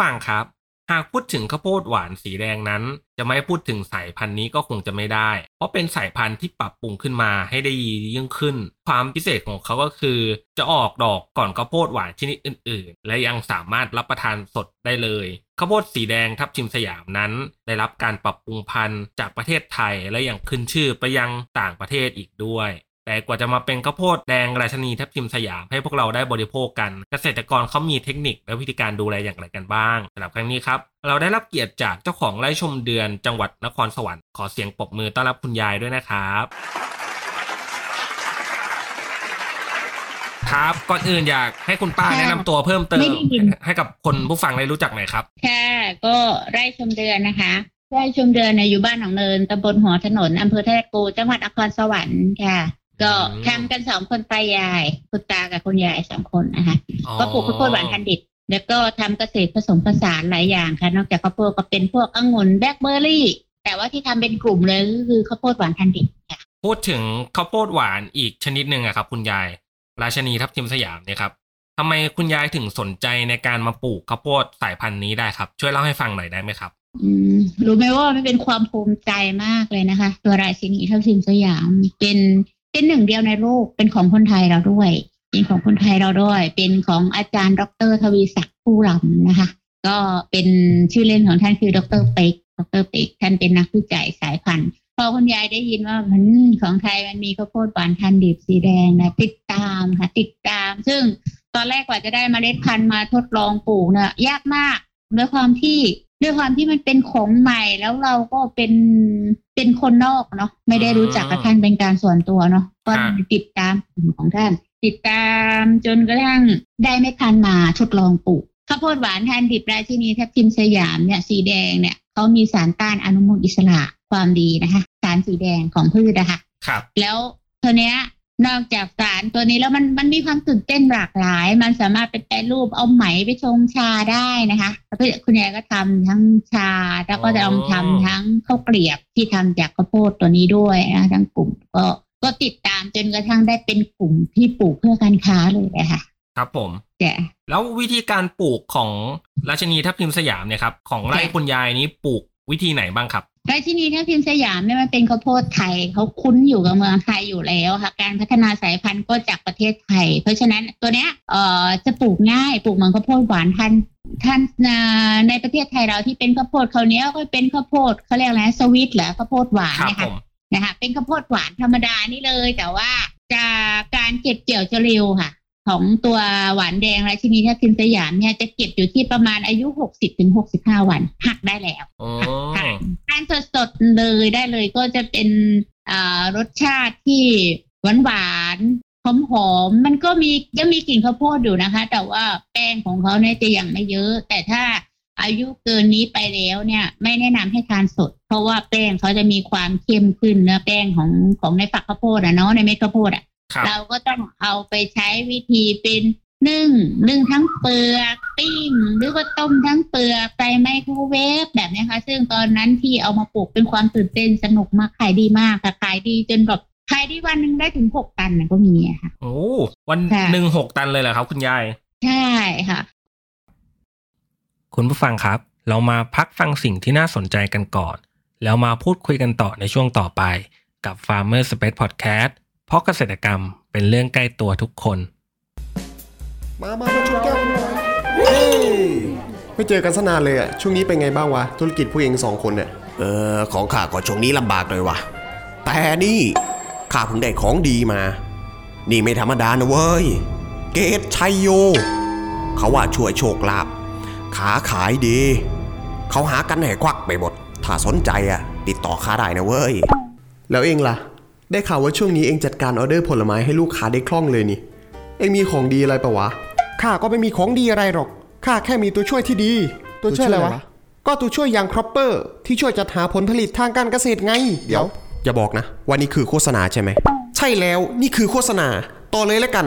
ฟังครับ หากพูดถึงข้าวโพดหวานสีแดงนั้น จะไม่พูดถึงสายพันธุ์นี้ก็คงจะไม่ได้ เพราะเป็นสายพันธุ์ที่ปรับปรุงขึ้นมาให้ได้ดียิ่งขึ้น ความพิเศษของเขาก็คือ จะออกดอกก่อนข้าวโพดหวานชนิดอื่น ๆ และยังสามารถรับประทานสดได้เลยข้าวโพดสีแดงทับทิมสยามนั้น ได้รับการปรับปรุงพันธุ์จากประเทศไทยและยังขึ้นชื่อไปยังต่างประเทศอีกด้วย แต่กว่าจะมาเป็นข้าวโพดแดงราชนีทับทิมสยามให้พวกเราได้บริโภคกัน เกษตรกรเขามีเทคนิคและวิธีการดูแลอย่างไรกันบ้างสำหรับครั้งนี้ครับเราได้รับเกียรติจากเจ้าของไร่ชมเดือนจังหวัดนครสวรรค์ขอเสียงปรบมือต้อนรับคุณยายด้วยนะครับครับก่อนอื่นอยากให้คุณป้าค่ะแนะนำตัวเพิ่มเติมไม่ได้ยินให้กับคนผู้ฟังได้รู้จักหน่อยครับค่ะก็ไร่ชมเดือนนะคะไร่ชมเดือนเนี่ยอยู่บ้านหนองเนินตำบลหัวถนนอำเภอแท่โกจังหวัดนครสวรรค์ค่ะ ก็อืมทำกันสองคนตายายคุณตากับคุณยายสองคนนะคะก็ปลูกข้าวโพดหวานพันธุ์ดิบแล้วก็ทำเกษตรผสมผสานหลายอย่างค่ะ นอกจากข้าวโพดก็เป็นพวกองุ่นแบล็คเบอร์รี่ แต่ว่าที่ทำเป็นกลุ่มเลยก็คือข้าวโพดหวานพันธุ์ดิบค่ะพูดถึงข้าวโพดหวานอีกชนิดหนึ่งอะครับ คุณยาย ราชนีทับทิมสยามเนี่ยครับทำไมคุณยายถึงสนใจในการมาปลูกข้าวโพดสายพันธุ์นี้ได้ครับ ช่วยเล่าให้ฟังหน่อยได้ไหมครับอืมรู้ไหมว่ามันเป็นความภูมิใจมากเลยนะคะ ตัวราชินีทัพทิมสยาม เป็น เป็นหนึ่งเดียวในโลกเป็นของคนไทยเราด้วย เป็นของคนไทยเราด้วย เป็นของอาจารย์ ดรทวีศักดิ์ผู้รำนะคะ ก็เป็นชื่อเล่นของท่านคือดรเป็กดรเป็กท่านเป็นนักวิจัยสายพันธุ์พอคุณยายได้ยินว่ามันของไทยมันมีข้าวโพดหวานพันดิบสีแดงนะติดตามค่ะ ติดตาม ซึ่งตอนแรกกว่าจะได้เมล็ดพันธุ์มาทดลองปลูกเนี่ยยากมากด้วยความที่ด้วยความที่มันเป็นของใหม่แล้วเราก็เป็น เป็นคนนอกเนาะไม่ได้รู้จักกับท่านเป็นการส่วนตัวเนาะก็ค่ะติดตามกลุ่มของท่าน ติดตามจนกระทั่งได้เม็ดพันธุ์มาทดลองปลูกข้าวโพดหวานพันธุ์ดิบราชินีทับทิมสยามเนี่ยสีแดงเนี่ยเขามีสารต้านอนุมูลอิสระความดีนะคะ สารสีแดงของพืชนะคะครับ แล้วตัวเนี้ย นอกจากสารตัวนี้แล้วมันมันมีความตื่นเต้นหลากหลาย มันสามารถเป็นแปรรูปเอาไหมไปชงชาได้นะคะแล้วก็คุณยายก็ทำทั้งชาแล้วก็จะเอามาทำทั้งข้าวเกลียบที่ทำจากข้าวโพดตัวนี้ด้วยนะทั้งกลุ่มก็ก็ติดตามจนกระทั่งได้เป็นกลุ่มที่ปลูกเพื่อการค้าเลยนะคะครับผมจ้ะแล้ววิธีการปลูกของราชนีทับทิมสยามเนี่ยครับของไร่ค่ะคุณยายนี้ปลูกวิธีไหนบ้างครับ ราชินีทัพทิมสยามเนี่ยมันเป็นข้าวโพดไทยเขาคุ้นอยู่กับเมืองไทยอยู่แล้วค่ะ การพัฒนาสายพันธุ์ก็จากประเทศไทย เพราะฉะนั้นตัวเนี้ยเอ่อจะปลูกง่ายปลูกเหมือนข้าวโพดหวานทันท่านในประเทศไทยเราที่เป็นข้าวโพดเขาเนี้ยก็เป็นข้าวโพดเขาเรียกอะไรนะสวิตเหรอข้าวโพดหวานนะคะนะคะเป็นข้าวโพดหวานธรรมดานี่เลย แต่ว่าจากการเก็บเกี่ยวจะเร็วค่ะ ของตัวหวานแดงราชินีทัพทิมสยามเนี่ยจะเก็บอยู่ที่ประมาณอายุหกสิบถึงหกสิบห้าวันหักได้แล้วโอ้ค่ะทานสดๆเลยได้เลยก็จะเป็นอ่ารสชาติที่หวานหวานหอมหอมๆมันก็มียังมีกลิ่นข้าวโพดอยู่นะคะ แต่ว่าแป้งของเขาเนี่ยจะยังไม่เยอะ แต่ถ้าอายุเกินนี้ไปแล้วเนี่ย ไม่แนะนำให้ทานสด เพราะว่าแป้งเขาจะมีความเข้มขึ้นเนื้อแป้งของของในฝักข้าวโพดอะเนาะในเม็ดข้าวโพดอะครับ เราก็ต้องเอาไปใช้วิธีเป็นนึ่งนึ่งทั้งเปลือกปิ้งหรือว่าต้มทั้งเปลือกใส่ไมโครเวฟแบบนี้ค่ะซึ่งตอนนั้นที่เอามาปลูกเป็นความตื่นเต้นสนุกมากขายดีมากค่ะขายดีจนแบบขายดีวันหนึ่งได้ถึงหกตันน่ะก็มีอะค่ะโอ้วันค่ะหนึ่งหกตันเลยเหรอครับ คุณยาย ใช่ค่ะ คุณผู้ฟังครับ เรามาพักฟังสิ่งที่น่าสนใจกันก่อน แล้วมาพูดคุยกันต่อในช่วงต่อไปกับ Farmer Space Podcast เพราะเกษตรกรรมเป็นเรื่องใกล้ตัวทุกคน มามามาชนแก้วกันหน่อยเฮ้ยไม่เจอกันสนานเลยอะช่วงนี้เป็นไงบ้างวะ ธุรกิจผู้เองสองคนเนี่ยเออของข้าก็ช่วงนี้ลำบากหน่อยวะแต่นี่ข้าเพิ่งได้ของดีมา นี่ไม่ธรรมดานะเว้ย เกตชัยโย เขาว่าช่วยโชคลาภข้าขายดี เขาหากันให้ควั่กไปหมด ถ้าสนใจอะติดต่อข้าได้นะเว้ย แล้วเอ็งล่ะ ได้ข่าวว่าช่วงนี้เอ็งจัดการออเดอร์ผลไม้ให้ลูกค้าได้คล่องเลยนี่ เอ็งมีของดีอะไรปะวะ ข้าก็ไม่มีของดีอะไรหรอก ข้าแค่มีตัวช่วยที่ดี ตัวช่วยอะไรวะ ก็ตัวช่วยอย่างครอปเปอร์ที่ช่วยจัดหาผลผลิตทางการเกษตรไง เดี๋ยว อย่าบอกนะว่านี่คือโฆษณาใช่ไหม ใช่แล้ว นี่คือโฆษณา ต่อเลยแล้วกัน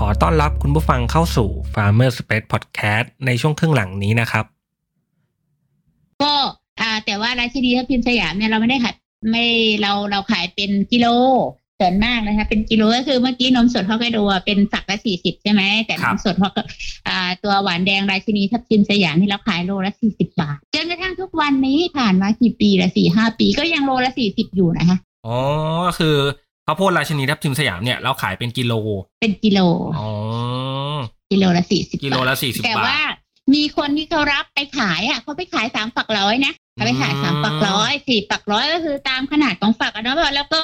ขอต้อนรับคุณผู้ฟังเข้าสู่ Farmer Space Podcast ในช่วงครึ่งหลังนี้นะครับ ก็อ่าแต่ว่าราชินีทัพทิมสยามเนี่ยเราไม่ได้ขายไม่เราเราขายเป็นกิโลส่วนมากนะคะ เป็นกิโลก็คือเมื่อกี้นมสดฮอกไกโดอะเป็นฝักละสี่สิบใช่ไหมแต่ครันบมสดฮอกไกอ่าตัวหวานแดงราชินีทัพทิมสยามที่เราขายโลละสี่สิบบาทจนกระทั่งทุกวันนี้ผ่านมากี่ปีละสี่ห้าปีก็ยังโลละสี่สิบอยู่นะคะอ๋อก็คือ ข้าวโพดราชินีทับทิมสยามเนี่ยเราขายเป็นกิโล เป็นกิโลอ๋อกิโลละสี่สิบกิโลละ40แต่บาทว่ามีคนที่เขารับไปขายอะเขาไปขายสามฝักร้อยนะเขาไปขายสามฝักร้อยสี่ฝักร้อยก็คือตามขนาดของฝักอะเนาะแล้วก็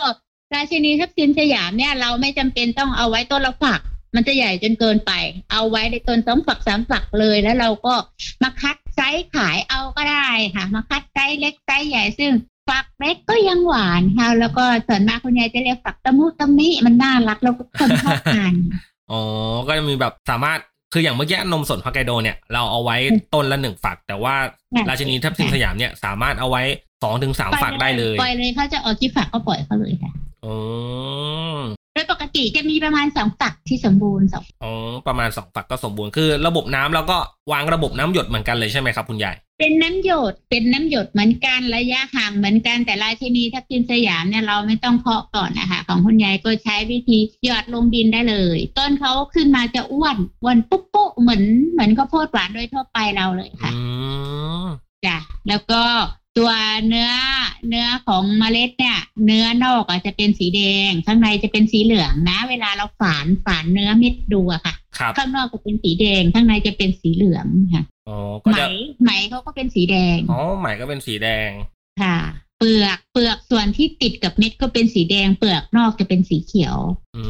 ราชินีทับทิมสยามเนี่ยเราไม่จำเป็นต้องเอาไว้ต้นละฝัก มันจะใหญ่จนเกินไป เอาไว้ในต้นสองฝักสามฝักเลยแล้วเราก็มาคัด ไซส์ขายเอาก็ได้ค่ะ มาคัดไซส์เล็กไซส์ใหญ่ซึ่งฝักเล็กก็ยังหวานค่ะแล้วก็ส่วนมากคุณยายจะเรียกฝักตะมุตะมิมันน่ารักแล้วก็คนชอบทานอ๋อก็จะมีแบบสามารถคืออย่างเมื่อกี้นมสดฮอกไกโดเนี่ยเราเอาไว้ต้นละหนึ่งฝัก แต่ว่าใช่ราชินีทับทิมสยามเนี่ยสามารถเอาไว้สองถึงสามฝักได้เลยปล่อยเลยเขาจะออกกี่ฝักก็ปล่อยเขาเลยค่ะอ๋อ โดยปกติจะมีประมาณสองฝักที่สมบูรณ์สองอ๋อประมาณสองฝักก็สมบูรณ์คือ ระบบน้ำเราก็วางระบบน้ำหยดเหมือนกันเลยใช่ไหมครับคุณยายเป็นน้ำหยดเป็นน้ำหยดเหมือนกันระยะห่างเหมือนกันแต่ราชินีทับทิมสยามเนี่ยเราไม่ต้องเพาะก่อนนะคะของคุณยายก็ใช้วิธีหยอดลงดินได้เลย ต้นเขาขึ้นมาจะอ้วนอ้วนปุ๊บปุ๊บเหมือนเหมือนข้าวโพดหวานโดยทั่วไปเราเลยค่ะอืมจ้ะแล้วก็ ตัวเนื้อเนื้อของเมล็ดเนี่ย เนื้อนอกอาจจะเป็นสีแดง ข้างในจะเป็นสีเหลืองนะ เวลาเราฝานฝานเนื้อเม็ดดูอะค่ะครับข้างนอกจะเป็นสีแดง ข้างในจะเป็นสีเหลืองค่ะอ๋อก็ไหมจะไหมเขาก็เป็นสีแดงอ๋อไหมก็เป็นสีแดงค่ะ เปลือกเปลือกส่วนที่ติดกับเม็ดก็เป็นสีแดง เปลือกนอกจะเป็นสีเขียวอื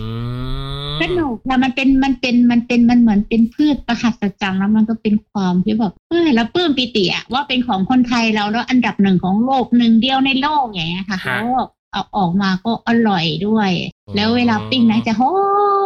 มสนุกค่ะมันเป็นมันเป็นมันเป็นมันเหมือนเป็นพืชประหัศจรรย์แล้วมันก็เป็นความที่แบบเออแล้วปลื้มปิติอะว่าเป็นของคนไทยเราแล้วอันดับหนึ่งของโลกหนึ่งเดียวในโลกอย่างเงี้ยค่ะฮะแล้วเอาออกมาก็อร่อยด้วย แล้วเวลาปิ้งนะจะหอ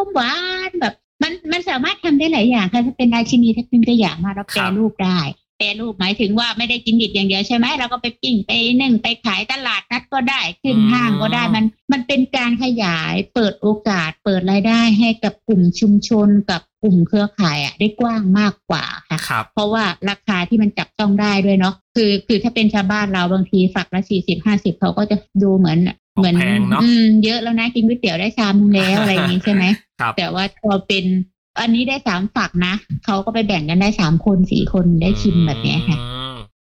มหวานแบบ มันมันสามารถทำได้หลายอย่างค่ะถ้าเป็นราชินีถ้าเป็นตัวอย่างมาเราแปรรูปได้ แปรรูปหมายถึงว่าไม่ได้กินดิบอย่างเดียวใช่ไหมเราก็ไปปิ้งไปนึ่งไปขายตลาดนัดก็ได้ขึ้นห้างก็ได้มัน มันเป็นการขยายเปิดโอกาสเปิดรายได้ให้กับกลุ่มชุมชนกับกลุ่มเครือข่ายอะได้กว้างมากกว่าค่ะครับเพราะว่าราคาที่มันจับต้องได้ด้วยเนาะคือคือถ้าเป็นชาวบ้านเราบางทีฝักละสี่สิบห้าสิบเขาก็จะดูเหมือนเหมือนแพงเนอะอืมเยอะแล้วนะกินก๋วยเตี๋ยวได้ชามนึงแล้วอะไรอย่างงี้ใช่ไหมครับแต่ว่าพอเป็น อันนี้ได้สามฝักนะเขาก็ไปแบ่งกันได้สามคนสี่คนได้ชิมแบบนี้ค่ะ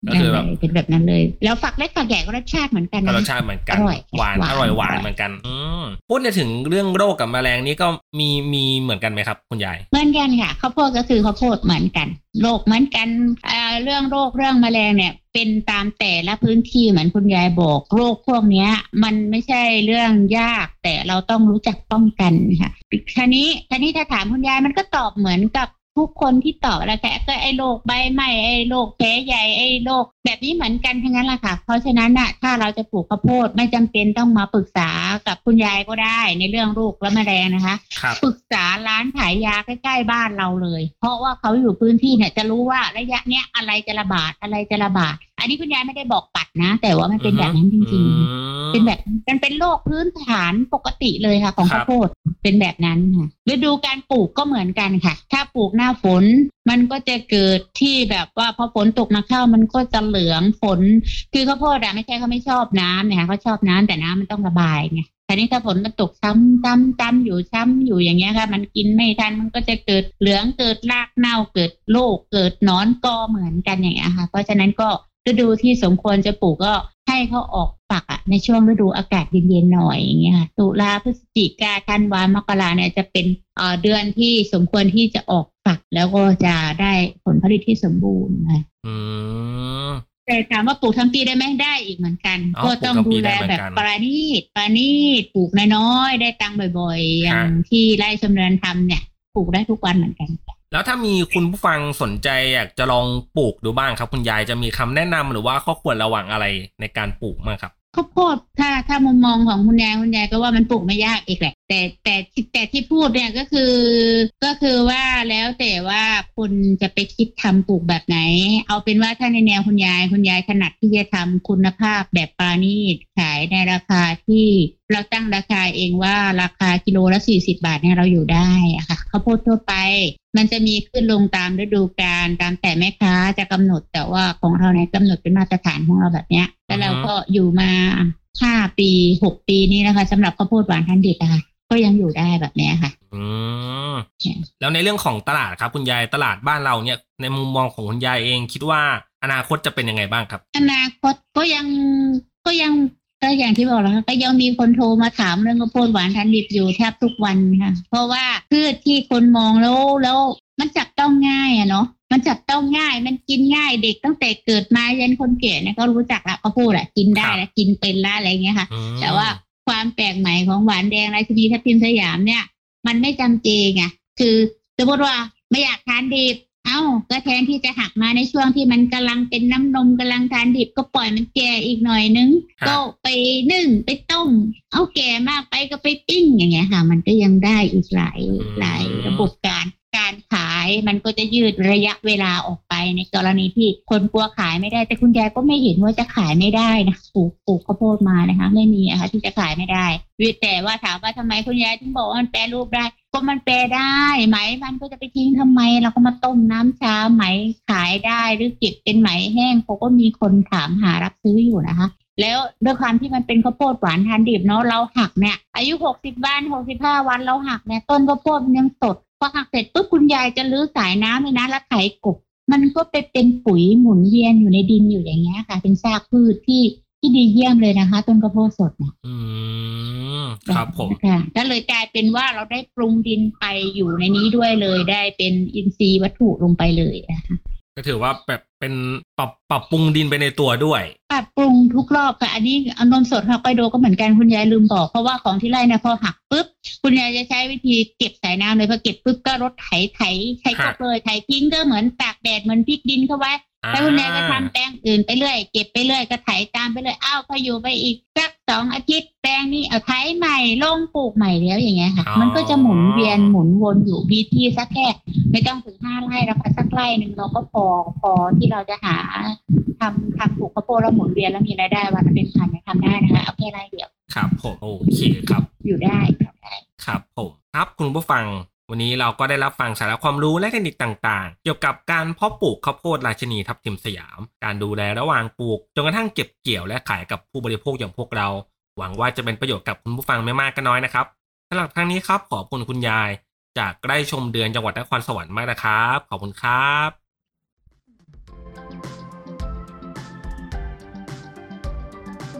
ก็คือแบบนั่นเลยเป็นแบบนั้นเลย แล้วฝักเล็กฝักใหญ่ก็รสชาติเหมือนกันก็นะรสชาติเหมือนกันอร่อยหวานหวานอร่อยหวานอร่อยเหมือนกันอืมพูดถึงเรื่องโรคกับแมลงนี้ก็มีมีเหมือนกันไหมครับ คุณยายเหมือนกันค่ะข้าวโพดก็คือข้าวโพดเหมือนกันโรคเหมือนกันอ่าเรื่องโรคเรื่องแมลงเนี่ยเป็นตามแต่ละพื้นที่เหมือนคุณยายบอกโรคพวกเนี้ยมันไม่ใช่เรื่องยากแต่เราต้องรู้จักป้องกันค่ะทีนี้ทีนี้ถ้าถามคุณยายมันก็ตอบเหมือนกับ ทุกคนที่ตอบแล้วแค่ก็ไอ้โรคใบไหม้ไอ้โรคแผลใหญ่ไอ้โรคแบบนี้เหมือนกันทั้งนั้นแหละค่ะ เพราะฉะนั้นน่ะถ้าเราจะปลูกข้าวโพดไม่จำเป็นต้องมาปรึกษากับคุณยายก็ได้ในเรื่องโรคและแมลงนะคะครับปรึกษาร้านขายยาใกล้ๆบ้านเราเลย เพราะว่าเขาอยู่พื้นที่เนี่ยจะรู้ว่าระยะเนี้ยอะไรจะระบาดอะไรจะระบาด อันนี้คุณยายไม่ได้บอกปัดนะ แต่ว่ามันเป็นแบบนั้นจริงอืๆม เป็นแบบมันเป็นโรคพื้นฐานปกติเลยค่ะ ของครัข้าบวโพดเป็นแบบนั้นค่ะฤดูการปลูกก็เหมือนกันค่ะ ถ้าปลูกหน้าฝนมันก็จะเกิดที่แบบว่าพอฝนตกมาเข้ามันก็จะเหลืองฝน คือข้าวโพดอะไม่ใช่เขาไม่ชอบน้ำเนี่ยค่ะเขาชอบน้ำแต่น้ำมันต้องระบายไงแต่นี้ถ้าฝนมันตกซ้ำซ้ำซ้ำอยู่ซ้ำอยู่อย่างเงี้ยค่ะ มันกินไม่ทันมันก็จะเกิดเหลืองเกิดรากเน่าเกิดโรคเกิดหนอนกอเหมือนกันอย่างเงี้ยค่ะ เพราะฉะนั้นก็ฤดูที่สมควรจะปลูกก็ให้เขาออก ฝักอะในช่วงฤดูอากาศเย็นๆหน่อยอย่างเงี้ยค่ะตุลาพฤศจิกาธันวามกราเนี่ยจะเป็นเอ่อเดือนที่สมควรที่จะออกฝักแล้วก็จะได้ผลผลิตที่สมบูรณ์ค่ะอืมแต่ถามว่าปลูกทั้งปีได้ไหมได้อีกเหมือนกันอ๋อก็ต้องปลูกทั้งปีดูแลได้เหมือนแบบกันปราณีตปราณีตปลูกน้อยๆได้ตังค์บ่อยๆ อย่างฮะที่ไร่ชำเนินทำเนี่ยปลูกได้ทุกวันเหมือนกัน แล้วถ้ามีคุณผู้ฟังสนใจอยากจะลองปลูกดูบ้างครับ คุณยายจะมีคำแนะนำหรือว่าข้อควรระวังอะไรในการปลูกบ้างครับ ข้าวโพดถ้าถ้ามุมมองของคุณยายคุณยายก็ว่ามันปลูกไม่ยากอีกแหละ แต่แต่แต่ที่พูดเนี่ยก็คือ ก็คือว่าแล้วแต่ว่าคุณจะไปคิดทำปลูกแบบไหน เอาเป็นว่าถ้าในแนวคุณยายคุณยายถนัดที่จะทำคุณภาพแบบปาณีตขายในราคาที่เราตั้งราคาเองว่าราคากิโลละสี่สิบาทเนี่ยเราอยู่ได้อะค่ะข้าวโพดทั่วไป มันจะมีขึ้นลงตามฤดูกาลตามแต่แม่ค้าจะกำหนดแต่ว่าของเราเนี่ยกำหนดเป็นมาตรฐานของเราแบบเนี้ยแล้วเราก็อยู่มาห้าปีหกปีนี้นะคะสำหรับข้าวโพดหวานทันดิบอะค่ะ ก็ยังอยู่ได้แบบเนี้ยค่ะ อืมใช่แล้วในเรื่องของตลาดครับ คุณยายตลาดบ้านเราเนี่ย ในมุมมองของคุณยายเองคิดว่าอนาคตจะเป็นยังไงบ้างครับ อนาคตก็ยังก็ยังก็อย่างที่บอกแล้วค่ะก็ยังมีคนโทรมาถามเรื่องข้าวโพดหวานทันดิบอยู่แทบทุกวันค่ะ เพราะว่าพืชที่คนมองแล้วแล้วมันจับต้องง่ายอะเนาะมันจับต้องง่ายมันกินง่ายเด็กตั้งแต่เกิดมายันคนแก่เนี่ยก็รู้จักละข้าวโพดอะกินได้ละกินเป็นละอะไรอย่างเงี้ยค่ะอืมแต่ว่า ความแปลกใหม่ของหวานแดงราชินีทับทิมสยามเนี่ย มันไม่จำเจไงคือสมมติว่าไม่อยากทานดิบเอ้าก็แทนที่จะหักมาในช่วงที่มันกำลังเป็นน้ำนมกำลังทานดิบก็ปล่อยมันแก่อีกหน่อยนึงครับก็ไปนึ่งไปต้ม เอาแก่มากไปก็ไปปิ้งอย่างเงี้ยค่ะ มันก็ยังได้อีกหลายหลายระบบการ การขายมันก็จะยืดระยะเวลาออกไปในกรณีที่คนกลัวขายไม่ได้ แต่คุณยายก็ไม่เห็นว่าจะขายไม่ได้นะปลูกปลูกข้าวโพดมานะคะ ไม่มีอะคะที่จะขายไม่ได้แต่ว่าถามว่าทำไมคุณยายถึงบอกว่ามันแปรรูปได้ก็มันแปรได้ไหมมันก็จะไปทิ้งทำไม เราก็มาต้มน้ำชาไหมขายได้หรือเก็บเป็นไหมแห้งเขาก็มีคนถามหารับซื้ออยู่นะคะแล้วด้วยความที่มันเป็นข้าวโพดหวานทานดิบเนาะเราหักเนี่ยอายุหกสิบวันหกสิบห้าวันเราหักเนี่ยต้นข้าวโพดมันยังสด อหักเสร็จปุ๊บคุณยายจะลื้อสายน้ำเลยนะแล้วไถกบ มันก็ไปเป็นปุ๋ยหมุนเวียนอยู่ในดินอยู่อย่างเงี้ยค่ะ เป็นซากพืชที่ที่ดีเยี่ยมเลยนะคะ ต้นข้าวโพดสดเนี่ยอืมครับผมค่ะก็เลยกลายเป็นว่าเราได้ปรุงดินไปอยู่ในนี้ด้วยเลย ได้เป็นอินทรีย์วัตถุลงไปเลยนะคะ ก็ถือว่าแบบเป็นปรับปรับปรุงดินไปในตัวด้วย ปรับปรุงทุกรอบค่ะ อันนี้เอานมสดฮอกไกโดก็เหมือนกันคุณยายลืมบอก เพราะว่าของที่ไร่เนี่ยพอหักปุ๊บ คุณยายจะใช้วิธีเก็บสายน้ำเลยพอเก็บปุ๊บก็รถไถไถไถกบเลยไถทิ้งก็เหมือนตากแดดเหมือนพริกดินเข้าไว้แล้วคุณยายก็ทำแปลงอื่นไปเรื่อยเก็บไปเรื่อยก็ไถตามไปเรื่อยอ้าวพออยู่ไปอีกสัก สองอาทิตย์แปลงนี้เอาไถใหม่ลงปลูกใหม่แล้วอย่างเงี้ยค่ะอ๋อมันก็จะหมุนเวียนหมุนวนอยู่มีที่สักแค่ไม่ต้องถึงห้าไร่แล้วค่ะสักไร่หนึ่งเราก็พอพอที่เราจะหาทำทำปลูกข้าวโพดแล้วหมุนเวียนแล้วมีรายได้วันละเป็นพันเนี่ยทำได้นะคะเอาแค่ไร่เดียวครับผมโอเคครับ อยู่ได้ทำได้ครับผมครับคุณผู้ฟัง วันนี้เราก็ได้รับฟังสาระความรู้และเทคนิคต่างๆ เกี่ยวกับการเพาะปลูกข้าวโพดราชินีทับทิมสยาม การดูแลระหว่างปลูกจนกระทั่งเก็บเกี่ยวและขายกับผู้บริโภคอย่างพวกเรา หวังว่าจะเป็นประโยชน์กับคุณผู้ฟังไม่มากก็น้อยนะครับสำหรับครั้งนี้ครับขอบคุณคุณยาย จากไร่ชมเดือนจังหวัดนครสวรรค์มากนะครับ ขอบคุณครับ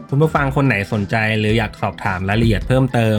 คุณผู้ฟังคนไหนสนใจหรืออยากสอบถามรายละเอียดเพิ่มเติม